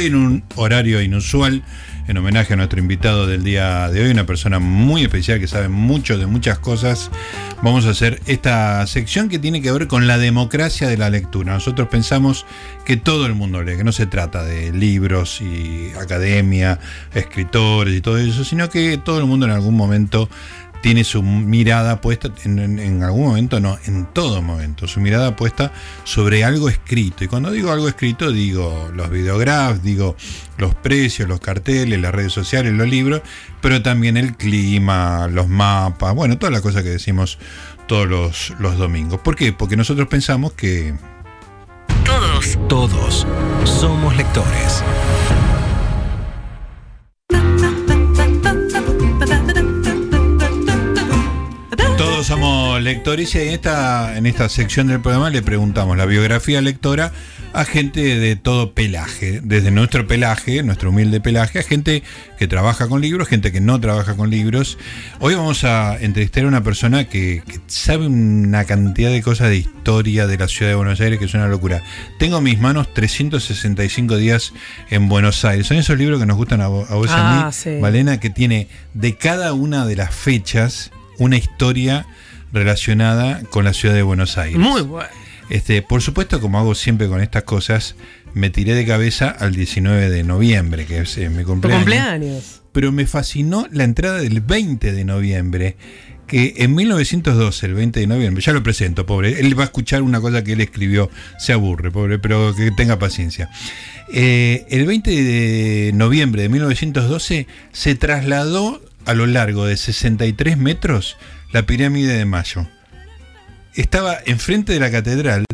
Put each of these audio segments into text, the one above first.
En un horario inusual, en homenaje a nuestro invitado del día de hoy, una persona muy especial que sabe mucho de muchas cosas, vamos a hacer esta sección que tiene que ver con la democracia de la lectura. Nosotros pensamos que todo el mundo lee, que no se trata de libros y academia, escritores y todo eso, sino que todo el mundo en algún momento tiene su mirada puesta, en, algún momento no, en todo momento, su mirada puesta sobre algo escrito. Y cuando digo algo escrito, digo los videographs, digo los precios, los carteles, las redes sociales, los libros, pero también el clima, los mapas, bueno, todas las cosas que decimos todos los, los domingos. ¿Por qué? Porque nosotros pensamos que... Todos, todos somos lectores. Somos lectores y en esta, en esta sección del programa le preguntamos la biografía lectora a gente de todo pelaje, desde nuestro pelaje, nuestro humilde pelaje, a gente que trabaja con libros, gente que no trabaja con libros. Hoy vamos a entrevistar a una persona que, sabe una cantidad de cosas de historia de la ciudad de Buenos Aires que es una locura. Tengo en mis manos 365 días en Buenos Aires. Son esos libros que nos gustan a, vos y a mí, ah, Valena, que tiene de cada una de las fechas una historia relacionada con la ciudad de Buenos Aires. Muy bueno. Este, por supuesto, como hago siempre con estas cosas, me tiré de cabeza al 19 de noviembre, que es eh, mi cumpleaños. cumpleaños. Pero me fascinó la entrada del 20 de noviembre, que en 1912, el 20 de noviembre, ya lo presento, pobre, él va a escuchar una cosa que él escribió, se aburre, pobre, pero que tenga paciencia. Eh, el 20 de noviembre de 1912 se trasladó a lo largo de 63 metros la pirámide de Mayo. Estaba enfrente de la catedral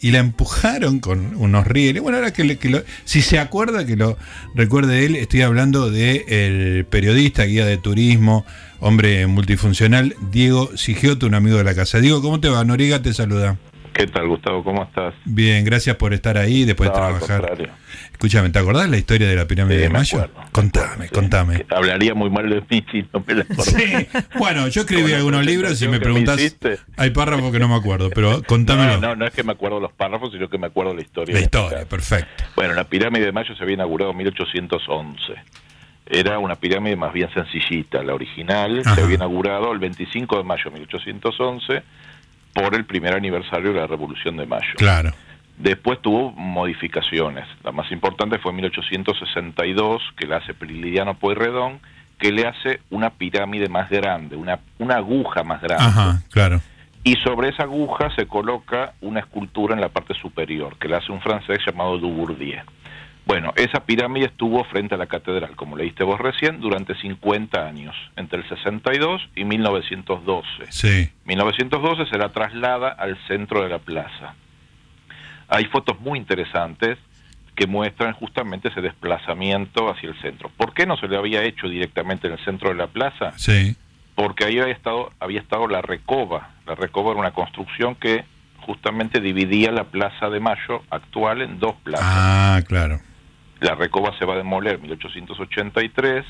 y la empujaron con unos rieles. Bueno, ahora que, si se acuerda que lo recuerde él, estoy hablando del el periodista, guía de turismo, hombre multifuncional, Diego Sigioto, un amigo de la casa. Diego, ¿cómo te va? Noriega te saluda. ¿Qué tal, Gustavo? ¿Cómo estás? Bien, gracias por estar ahí después de trabajar. Escúchame, ¿te acordás la historia de la pirámide de Mayo? contame, contame. Hablaría muy mal de mí si no me la Sí, bueno, yo escribí algunos libros y me preguntás. Hay párrafos que no me acuerdo, pero contámelo. No, no, no es que me acuerdo los párrafos, sino que me acuerdo la historia. La historia, perfecto. Bueno, la pirámide de Mayo se había inaugurado en 1811 era una pirámide más bien sencillita. La original se había inaugurado el 25 de mayo de 1811 por el primer aniversario de la Revolución de Mayo. Claro. Después tuvo modificaciones. La más importante fue en 1862, que la hace Prilidiano Pueyrredón, que le hace una pirámide más grande, una, una aguja más grande. Ajá, claro. Y sobre esa aguja se coloca una escultura en la parte superior, que la hace un francés llamado Dubourdieu. Bueno, esa pirámide estuvo frente a la catedral, como leíste vos recién, durante 50 años, entre el 62 y 1912. Sí. 1912 se la traslada al centro de la plaza. Hay fotos muy interesantes que muestran justamente ese desplazamiento hacia el centro. ¿Por qué no se le había hecho directamente en el centro de la plaza? Sí. Porque ahí había estado, había estado la Recoba. La Recoba era una construcción que justamente dividía la Plaza de Mayo actual en dos plazas. Ah, claro. La Recoba se va a demoler en 1883,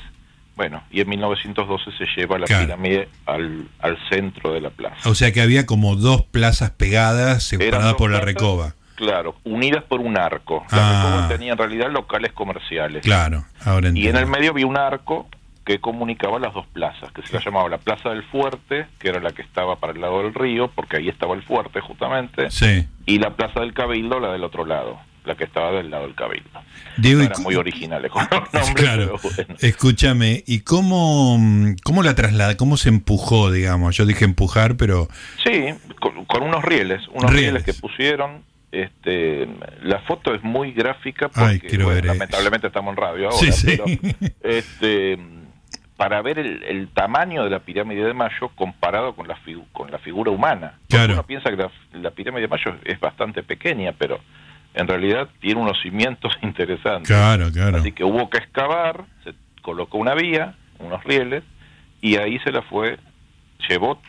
bueno, y en 1912 se lleva la pirámide al, centro de la plaza. O sea que había como dos plazas pegadas separadas por la Recoba. Claro, unidas por un arco. La ah. Recoba tenía en realidad locales comerciales. Claro, ahora entiendo. Y en el medio había un arco que comunicaba las dos plazas, que se la llamaba la Plaza del Fuerte, que era la que estaba para el lado del río, porque ahí estaba el fuerte justamente, sí. y la Plaza del Cabildo, la del otro lado la que estaba del lado del cabildo. era muy original con Claro. Escúchame, ¿y cómo, cómo la traslada? ¿Cómo se empujó, digamos? Yo dije empujar, pero... Sí, con, unos rieles, unos rieles. que pusieron. Este, la foto es muy gráfica porque lamentablemente estamos en radio ahora, pero este, para ver el, tamaño de la pirámide de Mayo comparado con la, con la figura humana. Claro. Uno piensa que la, la pirámide de Mayo es bastante pequeña, pero en realidad tiene unos cimientos interesantes. Claro, claro. Así que hubo que excavar, se colocó una vía, unos rieles, y ahí se la fue, llevó,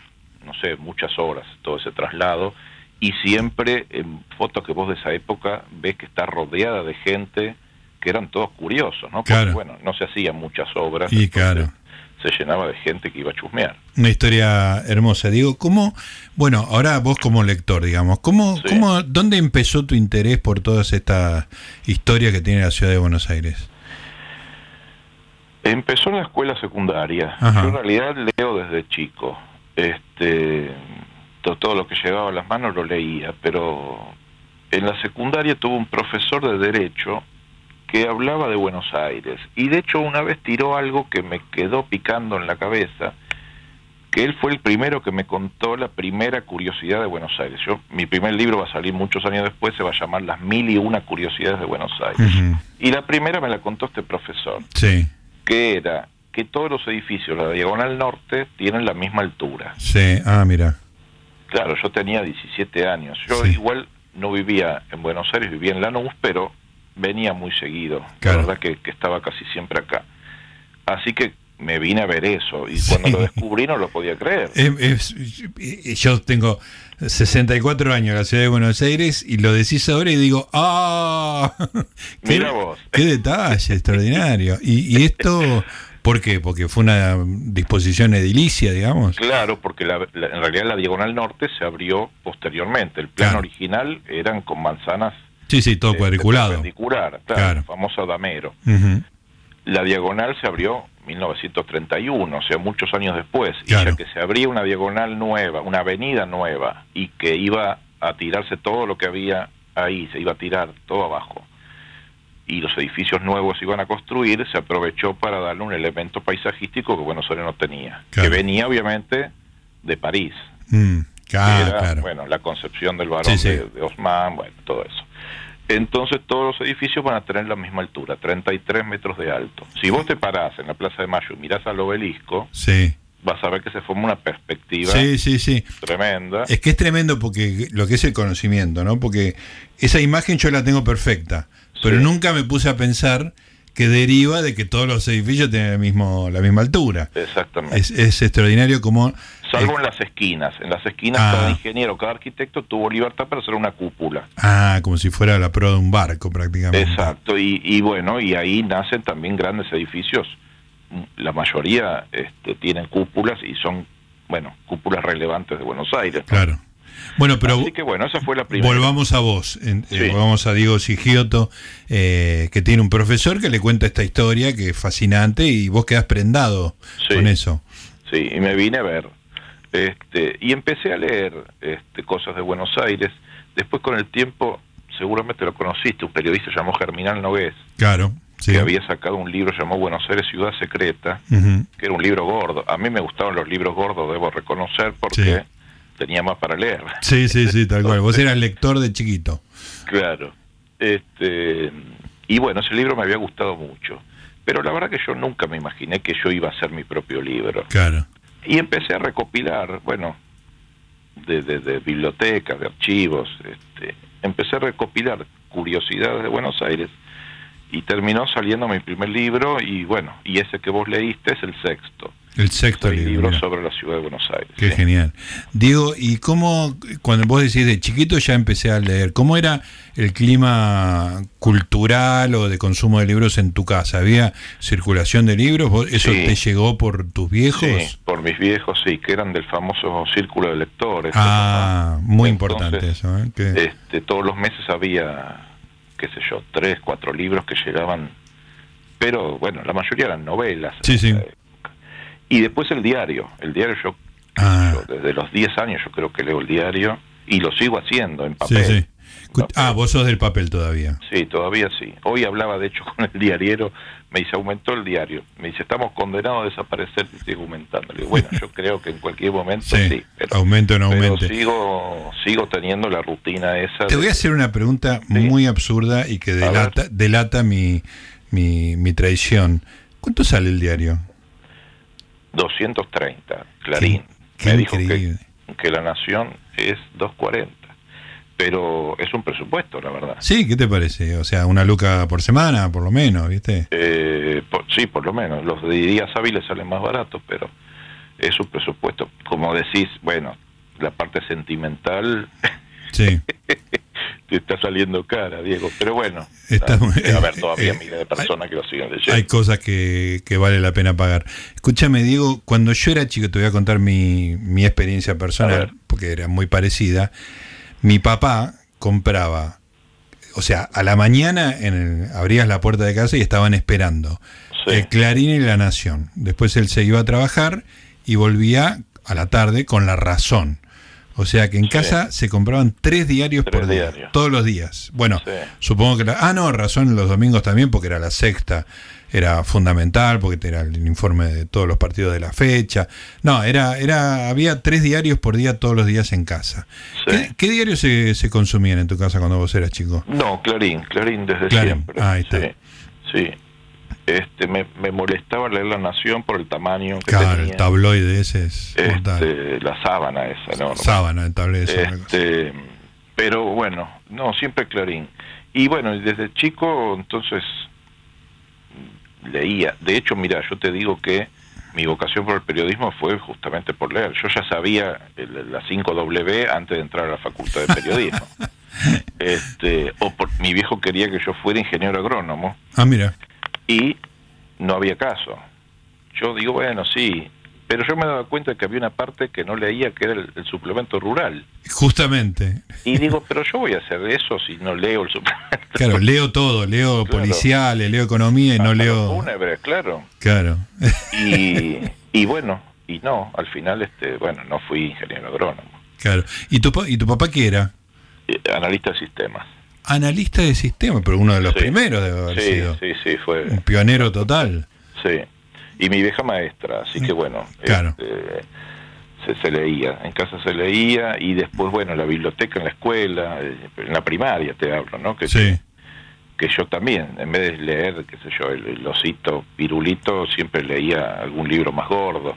no sé, muchas horas todo ese traslado, y siempre en fotos que vos de esa época ves que está rodeada de gente que eran todos curiosos, ¿no? Claro. bueno, no se hacían muchas obras. Y entonces claro. Se llenaba de gente que iba a chusmear. Una historia hermosa. Digo, ¿cómo, bueno, ahora vos como lector, digamos, ¿cómo, Sí. cómo, ¿dónde empezó tu interés por todas estas historias que tiene la ciudad de Buenos Aires? Empezó en la escuela secundaria. Ajá. Yo en realidad leo desde chico. Este, to- todo lo que llegaba a las manos lo leía, pero en la secundaria tuve un profesor de derecho que hablaba de Buenos Aires y de hecho una vez tiró algo que me quedó picando en la cabeza, que él fue el primero que me contó la primera curiosidad de Buenos Aires. Yo mi primer libro va a salir muchos años después, se va a llamar Las mil y una curiosidades de Buenos Aires. Y la primera me la contó este profesor Sí, que era que todos los edificios de la Diagonal Norte tienen la misma altura. sí, ah, mira. Claro, yo tenía 17 años. Yo Sí. igual no vivía en Buenos Aires, vivía en Lanús, pero venía muy seguido. Claro. La verdad que, que estaba casi siempre acá. Así que me vine a ver eso y cuando Sí. lo descubrí no lo podía creer. Es- es- eh, yo tengo 64 años en la ciudad de Buenos Aires y lo decís ahora y digo, ¡ah! ¡Qué, Mira vos. qué detalle extraordinario! Y, y esto, ¿por qué? Porque fue una disposición edilicia, digamos. Claro, porque la- la- en realidad la Diagonal Norte se abrió posteriormente. El plan Claro. original eran con manzanas Sí, sí, todo eh, cuadriculado. perpendicular, claro, Claro. el famoso Damero. La diagonal se abrió en 1931, o sea, muchos años después. Claro. Y ya que se abría una diagonal nueva, una avenida nueva, y que iba a tirarse todo lo que había ahí, se iba a tirar todo abajo, y los edificios nuevos se iban a construir, se aprovechó para darle un elemento paisajístico que Buenos Aires no tenía, Claro. que venía obviamente de París. Mm, que claro, era, claro. bueno, la concepción del varón Sí, sí. De, de Osman, bueno, todo eso. Entonces todos los edificios van a tener la misma altura, 33 metros de alto. Si vos te parás en la Plaza de Mayo y mirás al obelisco, Sí, vas a ver que se forma una perspectiva sí, sí, sí. tremenda. Es que es tremendo porque lo que es el conocimiento, ¿no? Porque esa imagen yo la tengo perfecta, pero Sí. nunca me puse a pensar que deriva de que todos los edificios tienen el mismo, la misma altura. Exactamente. Es, es extraordinario como... Salvo en las esquinas. En las esquinas Ah. cada ingeniero, cada arquitecto tuvo libertad para hacer una cúpula. ah, como si fuera la proa de un barco prácticamente. Exacto. Y, y bueno, y ahí nacen también grandes edificios. La mayoría este, tienen cúpulas y son, bueno, cúpulas relevantes de Buenos Aires. ¿no? Claro. Bueno, pero Así que bueno, esa fue la primera. volvamos a vos, en- eh, Sí. volvamos a Diego Sigioto, eh, que tiene un profesor que le cuenta esta historia que es fascinante y vos quedás prendado Sí. con eso. Sí, y me vine a ver. Este, y empecé a leer este, cosas de Buenos Aires. Después con el tiempo, seguramente lo conociste, un periodista llamado Germinal Nogués, Claro, sí. que había sacado un libro llamado Buenos Aires Ciudad Secreta, que era un libro gordo. A mí me gustaban los libros gordos, debo reconocer, porque Sí. tenía más para leer. Sí, sí, sí, tal cual. Vos eras lector de chiquito. Claro. Este, y bueno, ese libro me había gustado mucho. Pero la verdad que yo nunca me imaginé que yo iba a hacer mi propio libro. Claro. Y empecé a recopilar, bueno, de, de- de bibliotecas, de archivos, este, empecé a recopilar curiosidades de Buenos Aires y terminó saliendo mi primer libro y bueno, y ese que vos leíste es el sexto. El sexto libro. libro sobre la ciudad de Buenos Aires. Qué sí. genial. Diego, ¿y cómo, cuando vos decís de chiquito ya empecé a leer, cómo era el clima cultural o de consumo de libros en tu casa? ¿Había circulación de libros? ¿Vos- ¿Eso Sí. te llegó por tus viejos? Sí, por mis viejos, sí, que eran del famoso círculo de lectores. Ah, muy Entonces, importante eso. ¿eh? Este, todos los meses había, qué sé yo, tres, cuatro libros que llegaban, pero bueno, la mayoría eran novelas. Sí, sí. Eh, Y después el diario. El diario yo, Ah. yo desde los 10 años yo creo que leo el diario y lo sigo haciendo en papel. sí. Ah, vos sos del papel todavía. Sí, todavía sí. Hoy hablaba, de hecho, con el diariero, me dice, aumentó el diario. Me dice, estamos condenados a desaparecer y sigue aumentando. Le digo, bueno, yo creo que en cualquier momento Sí, sí, pero, aumente o no pero aumente. sigo, sigo teniendo la rutina esa. Te de- voy a hacer una pregunta Sí. muy absurda y que delata, delata mi, mi, mi traición. ¿Cuánto sale el diario? 230, Clarín. Qué- qué me dijo que, que la nación es 240. Pero es un presupuesto, la verdad. Sí, ¿qué te parece? O sea, una luca por semana, por lo menos, ¿viste? Eh, por- sí, por lo menos. Los de días hábiles salen más baratos, pero es un presupuesto. Como decís, bueno, la parte sentimental Sí. está saliendo cara, Diego. Pero bueno, Está debe haber todavía eh, miles de personas que lo siguen leyendo. Hay cosas que, que vale la pena pagar. Escúchame, Diego, cuando yo era chico, te voy a contar mi, mi experiencia A personal, porque era muy parecida. Mi papá compraba, o sea, a la mañana en el- abrías la puerta de casa y estaban esperando Sí. el Clarín y La Nación. Después él se iba a trabajar y volvía a la tarde con La Razón. O sea que en Sí. casa se compraban tres diarios Tres por día, diarios. todos los días. Bueno, Sí. supongo que la, ah no, razón los domingos también porque era la sexta, era fundamental porque era el informe de todos los partidos de la fecha. No, era era había tres diarios por día todos los días en casa. Sí. ¿Qué, qué diarios se, se consumían en tu casa cuando vos eras chico? No, Clarín, Clarín desde Clarín, siempre. ahí está. Sí. Este, me, me molestaba leer La Nación por el tamaño que Claro, tenía. el tabloide ese es. Este, la sábana esa, ¿no? Sábana, el tabloide. Este, pero bueno, no, siempre Clarín. Y bueno, desde chico entonces leía. De hecho, mira, yo te digo que mi vocación por el periodismo fue justamente por leer. Yo ya sabía el- la 5W antes de entrar a la facultad de periodismo. este, o por, mi viejo quería que yo fuera ingeniero agrónomo Ah, mira. Y no había caso. Yo digo, bueno, sí, pero yo me daba cuenta que había una parte que no leía, que era el- el suplemento rural. Justamente. Y digo, pero yo voy a hacer eso si no leo el suplemento. Claro, leo todo, leo Claro. policiales, leo economía y no leo. fúnebres, claro. Claro. Y, y bueno, y no, al final, este bueno, no fui ingeniero agrónomo, Claro. ¿Y tu, ¿Y tu papá qué era? Eh, analista de sistemas. Analista de sistema, pero uno de los Sí. primeros debe haber Sí, sido. sí, sí, fue, Un pionero total. sí. Y mi vieja maestra, así que bueno, Claro. este, se, se leía, en casa se leía y después, bueno, en la biblioteca, en la escuela, eh, en la primaria te hablo, ¿no? Que, Sí. Que yo también, en vez de leer, qué sé yo, el, el osito pirulito, siempre leía algún libro más gordo.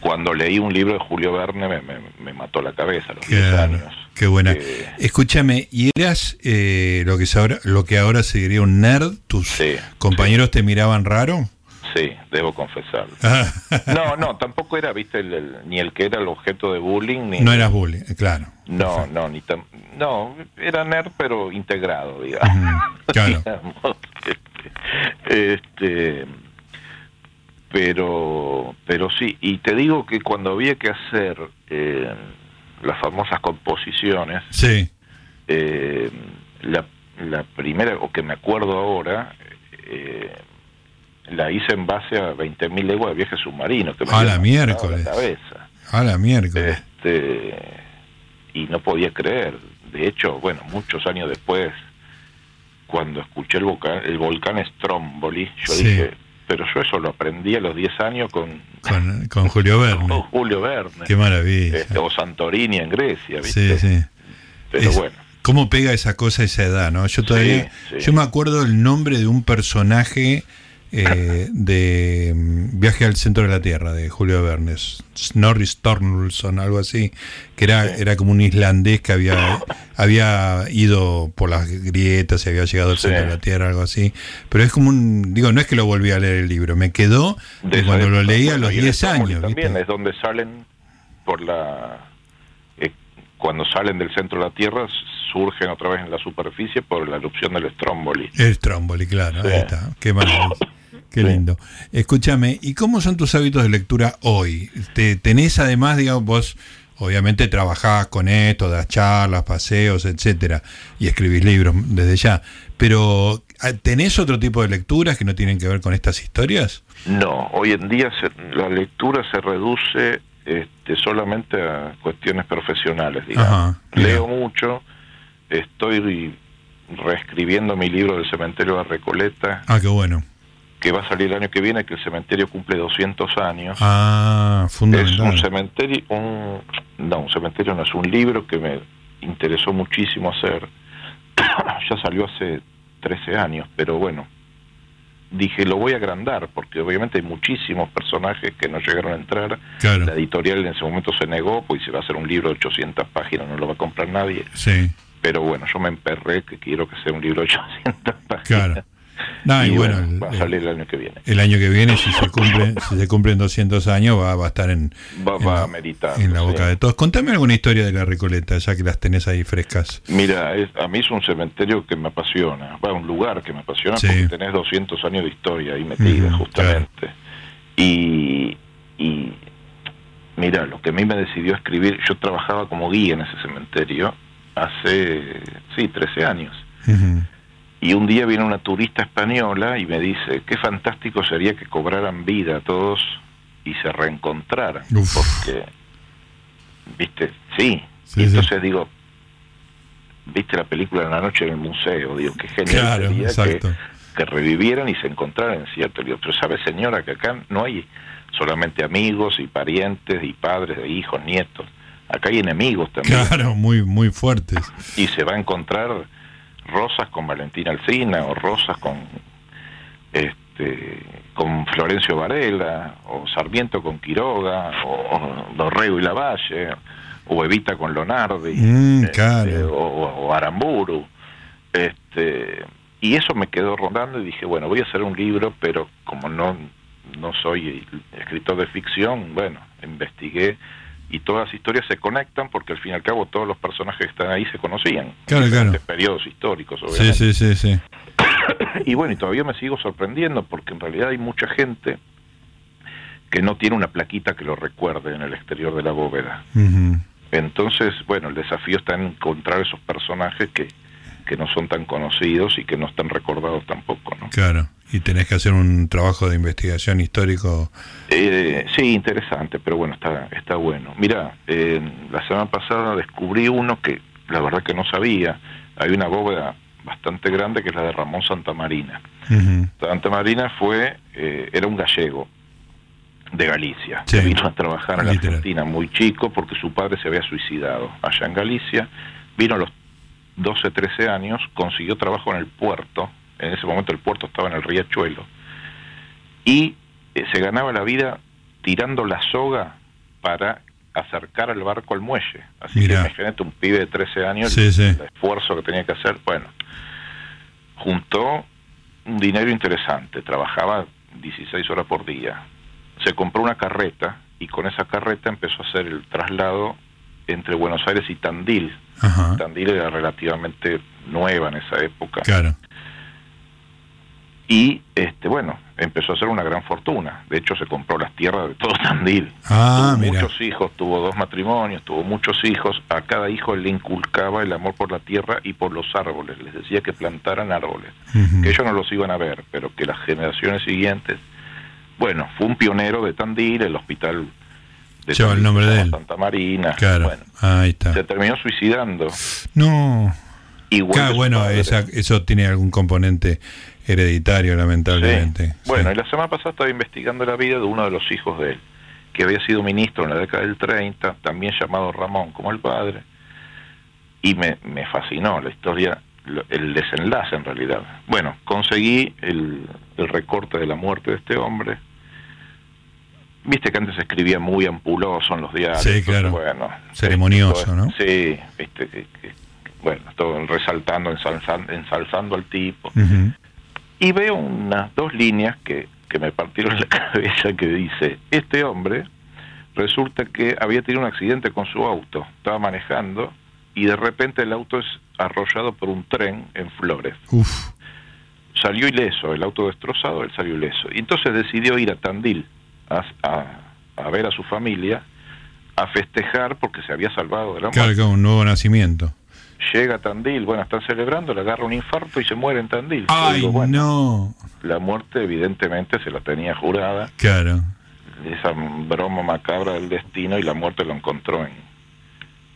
Cuando leí un libro de Julio Verne me, me- me mató la cabeza a los 10 Claro. años. Qué buena. Eh, Escúchame, ¿y eras eh, lo que ahora, lo que ahora se diría un nerd? ¿Tus Sí, compañeros te miraban raro? Sí, debo confesarlo. Ah, No, no, tampoco era, viste, el- el- ni el que era el objeto de bullying, ni... no eras bully, eh, claro. No, no, ni tam- no, era nerd pero integrado, digamos. Claro. Digamos, este, este, pero, pero sí, y te digo que cuando había que hacer eh, las famosas composiciones, Sí. eh, la, la primera, o que me acuerdo ahora, eh, la hice en base a 20.000 leguas de viaje submarino. Que me A la miércoles. La cabeza. A la miércoles. Este, y no podía creer. De hecho, bueno, muchos años después, cuando escuché el volcán, el volcán Stromboli, yo Sí. dije, pero yo eso lo aprendí a los 10 años con, Con, con Julio con Verne. Julio Verne. Qué maravilla. Este, o Santorini en Grecia, Sí, ¿viste? sí. Pero Es- bueno, ¿Cómo pega esa cosa a esa edad, no? Yo todavía, Sí, sí. yo me acuerdo el nombre de un personaje eh, de mm, Viaje al Centro de la Tierra, de Julio Verne, Snorri Sturluson, algo así, que era, era como un islandés que había, había ido por las grietas y había llegado al Sí. centro de la Tierra, algo así. Pero es como un, digo, no es que lo volví a leer el libro, me quedó de, cuando lo época, leí a los y el 10 Stromboli años. También ¿viste? es donde salen por la... eh, cuando salen del centro de la Tierra, surgen otra vez en la superficie por la erupción del Stromboli. El Stromboli, claro, Sí. ahí está. Qué maravilla. Qué Sí. lindo. Escúchame, ¿y cómo son tus hábitos de lectura hoy? ¿Te, ¿Tenés además, digamos, vos obviamente trabajás con esto, das charlas, paseos, etcétera, y escribís libros desde ya, pero ah, ¿tenés otro tipo de lecturas que no tienen que ver con estas historias? No, hoy en día se- la lectura se reduce este, solamente a cuestiones profesionales, digamos. Ajá. Leo mucho, estoy reescribiendo mi libro del cementerio de Recoleta, Ah, qué bueno. Que va a salir el año que viene, que el cementerio cumple 200 años. Ah, es un fundamental. cementerio, un, no, un cementerio no, es un libro que me interesó muchísimo hacer. ya salió hace 13 años, pero bueno, dije, lo voy a agrandar, porque obviamente hay muchísimos personajes que no llegaron a entrar. Claro, La editorial en ese momento se negó, pues se va a hacer un libro de 800 páginas, no lo va a comprar nadie. sí, Pero bueno, yo me emperré que quiero que sea un libro de 800 páginas. claro. No, y, Y bueno, va a salir el año que viene. El año que viene, si se cumplen, si se cumplen 200 años, va, va a estar en, Va- en va la, en la boca sí. de todos. Contame alguna historia de la Recoleta, ya que las tenés ahí frescas. Mira, es- a mí es un cementerio que me apasiona, va, un lugar que me apasiona Sí. porque tenés 200 años de historia ahí metida, justamente. Y, y mira, lo que a mí me decidió escribir, yo trabajaba como guía en ese cementerio hace, sí, 13 años. Y un día viene una turista española y me dice, qué fantástico sería que cobraran vida todos y se reencontraran. Uf. Porque, viste, sí. Sí, y sí. entonces digo, viste la película de la noche en el museo, digo, qué genial Claro, sería que revivieran y se encontraran, ¿cierto? Digo, pero sabe señora que acá no hay solamente amigos y parientes y padres de hijos, nietos. Acá hay enemigos también Claro, muy, muy fuertes. y se va a encontrar Rosas con Valentina Alcina o Rosas con este con Florencio Varela o Sarmiento con Quiroga o, o Dorrego y Lavalle o Evita con Lonardi Mm, este, o, o Aramburu. Este y eso me quedó rondando y dije bueno voy a hacer un libro pero como no no soy escritor de ficción bueno investigué y todas las historias se conectan porque al fin y al cabo todos los personajes que están ahí se conocían Claro, en claro. periodos históricos obviamente sí, sí, sí. y bueno, y todavía me sigo sorprendiendo porque en realidad hay mucha gente que no tiene una plaquita que lo recuerde en el exterior de la bóveda. Entonces, bueno, el desafío está en encontrar esos personajes que, que no son tan conocidos y que no están recordados tampoco, ¿no? Claro. Y tenés que hacer un trabajo de investigación histórico. Eh, sí, interesante, pero bueno, está, está bueno. Mira, eh, la semana pasada descubrí uno que la verdad que no sabía. Hay una bóveda bastante grande que es la de Ramón Santamarina. Ujú. Santa Marina fue, eh, era un gallego de Galicia, Sí. que vino a trabajar en la. Argentina muy chico porque su padre se había suicidado allá en Galicia, vino a los 12, 13 años, consiguió trabajo en el puerto, en ese momento el puerto estaba en el riachuelo, y eh, se ganaba la vida tirando la soga para acercar el barco al muelle. Así Mirá. que imagínate un pibe de 13 años, Sí, sí. el esfuerzo que tenía que hacer. Bueno, juntó un dinero interesante, trabajaba 16 horas por día. Se compró una carreta y con esa carreta empezó a hacer el traslado entre Buenos Aires y Tandil. Ajá. Tandil era relativamente nueva en esa época. Claro. Y este bueno, empezó a hacer una gran fortuna. De hecho, se compró las tierras de todo Tandil. Ah, tuvo mira. muchos hijos, tuvo dos matrimonios, tuvo muchos hijos. A cada hijo le inculcaba el amor por la tierra y por los árboles. Les decía que plantaran árboles. Que ellos no los iban a ver, pero que las generaciones siguientes. Bueno, fue un pionero de Tandil, el hospital de el nombre de él. Santa Marina. Claro. Bueno, Ahí está. se terminó suicidando. No. Igual Claro, bueno, esa- eso tiene algún componente hereditario, lamentablemente. Sí. Bueno, Sí. y la semana pasada estaba investigando la vida de uno de los hijos de él, que había sido ministro en la década del 30, también llamado Ramón como el padre, y me, me fascinó la historia, lo- el desenlace en realidad. Bueno, conseguí el, el recorte de la muerte de este hombre. Viste que antes se escribía muy ampuloso en los diarios. Sí, claro. Bueno, Ceremonioso, todo- ¿no? Sí, viste que, que- bueno, todo resaltando, ensalzando, ensalzando al tipo Ujú. Y veo unas dos líneas que, que me partieron la cabeza que dice, este hombre resulta que había tenido un accidente con su auto, estaba manejando y de repente el auto es arrollado por un tren en Flores. Uf. Salió ileso, el auto destrozado, él salió ileso. Y entonces decidió ir a Tandil a, a- a ver a su familia, a festejar porque se había salvado de la muerte. claro, un nuevo nacimiento. Llega a Tandil, bueno, están celebrando, le agarra un infarto y se muere en Tandil. Ay, digo, bueno, no. la muerte evidentemente se la tenía jurada, Claro. esa broma macabra del destino y la muerte lo encontró en,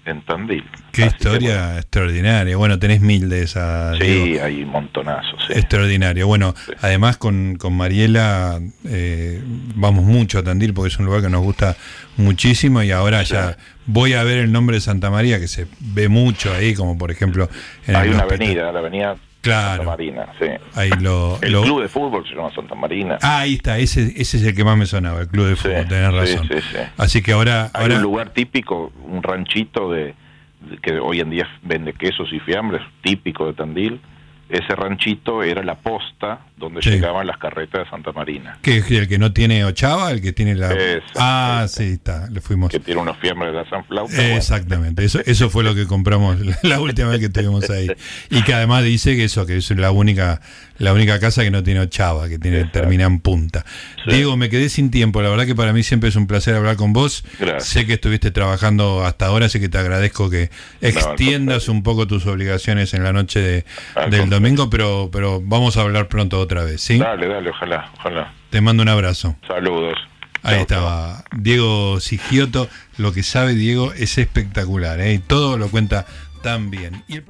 en Tandil. Qué Así que, historia extraordinaria. Bueno, tenés mil de esas. sí, hay montonazos. Sí. Extraordinario. Bueno, Sí. además con, con Mariela eh, vamos mucho a Tandil porque es un lugar que nos gusta muchísimo y ahora ya voy a ver el nombre de Santa María que se ve mucho ahí, como por ejemplo en hay el una hospital. avenida, la avenida Claro. Santa Marina, sí. Ahí lo, El lo- club de fútbol se llama Santa Marina. Ah, ahí está, ese, ese es el que más me sonaba, el club de Sí, fútbol, tenés sí, razón. sí, sí. Así que ahora, Hay ahora un lugar típico, un ranchito de, de- que hoy en día vende quesos y fiambres, típico de Tandil, ese ranchito era la posta donde Sí. llegaban las carretas de Santa Marina, ¿Qué es el que no tiene ochava? ¿El que tiene la.? Ah, sí, está, le fuimos. que tiene unos fiambres de la San Flauta. bueno. Exactamente, eso, eso fue lo que compramos la última vez que estuvimos ahí. Y que además dice que eso, que es la única, la única casa que no tiene ochava, que tiene, Exacto. termina en punta. Sí. Diego, me quedé sin tiempo, la verdad que para mí siempre es un placer hablar con vos. Gracias. Sé que estuviste trabajando hasta ahora, así que te agradezco que extiendas un poco tus obligaciones en la noche de- del domingo, pero, pero vamos a hablar pronto otra vez, ¿sí? Dale, dale, ojalá, ojalá. Te mando un abrazo. Saludos. Ahí estaba Diego Sigioto. Lo que sabe Diego es espectacular, ¿eh? todo lo cuenta tan bien. Y el-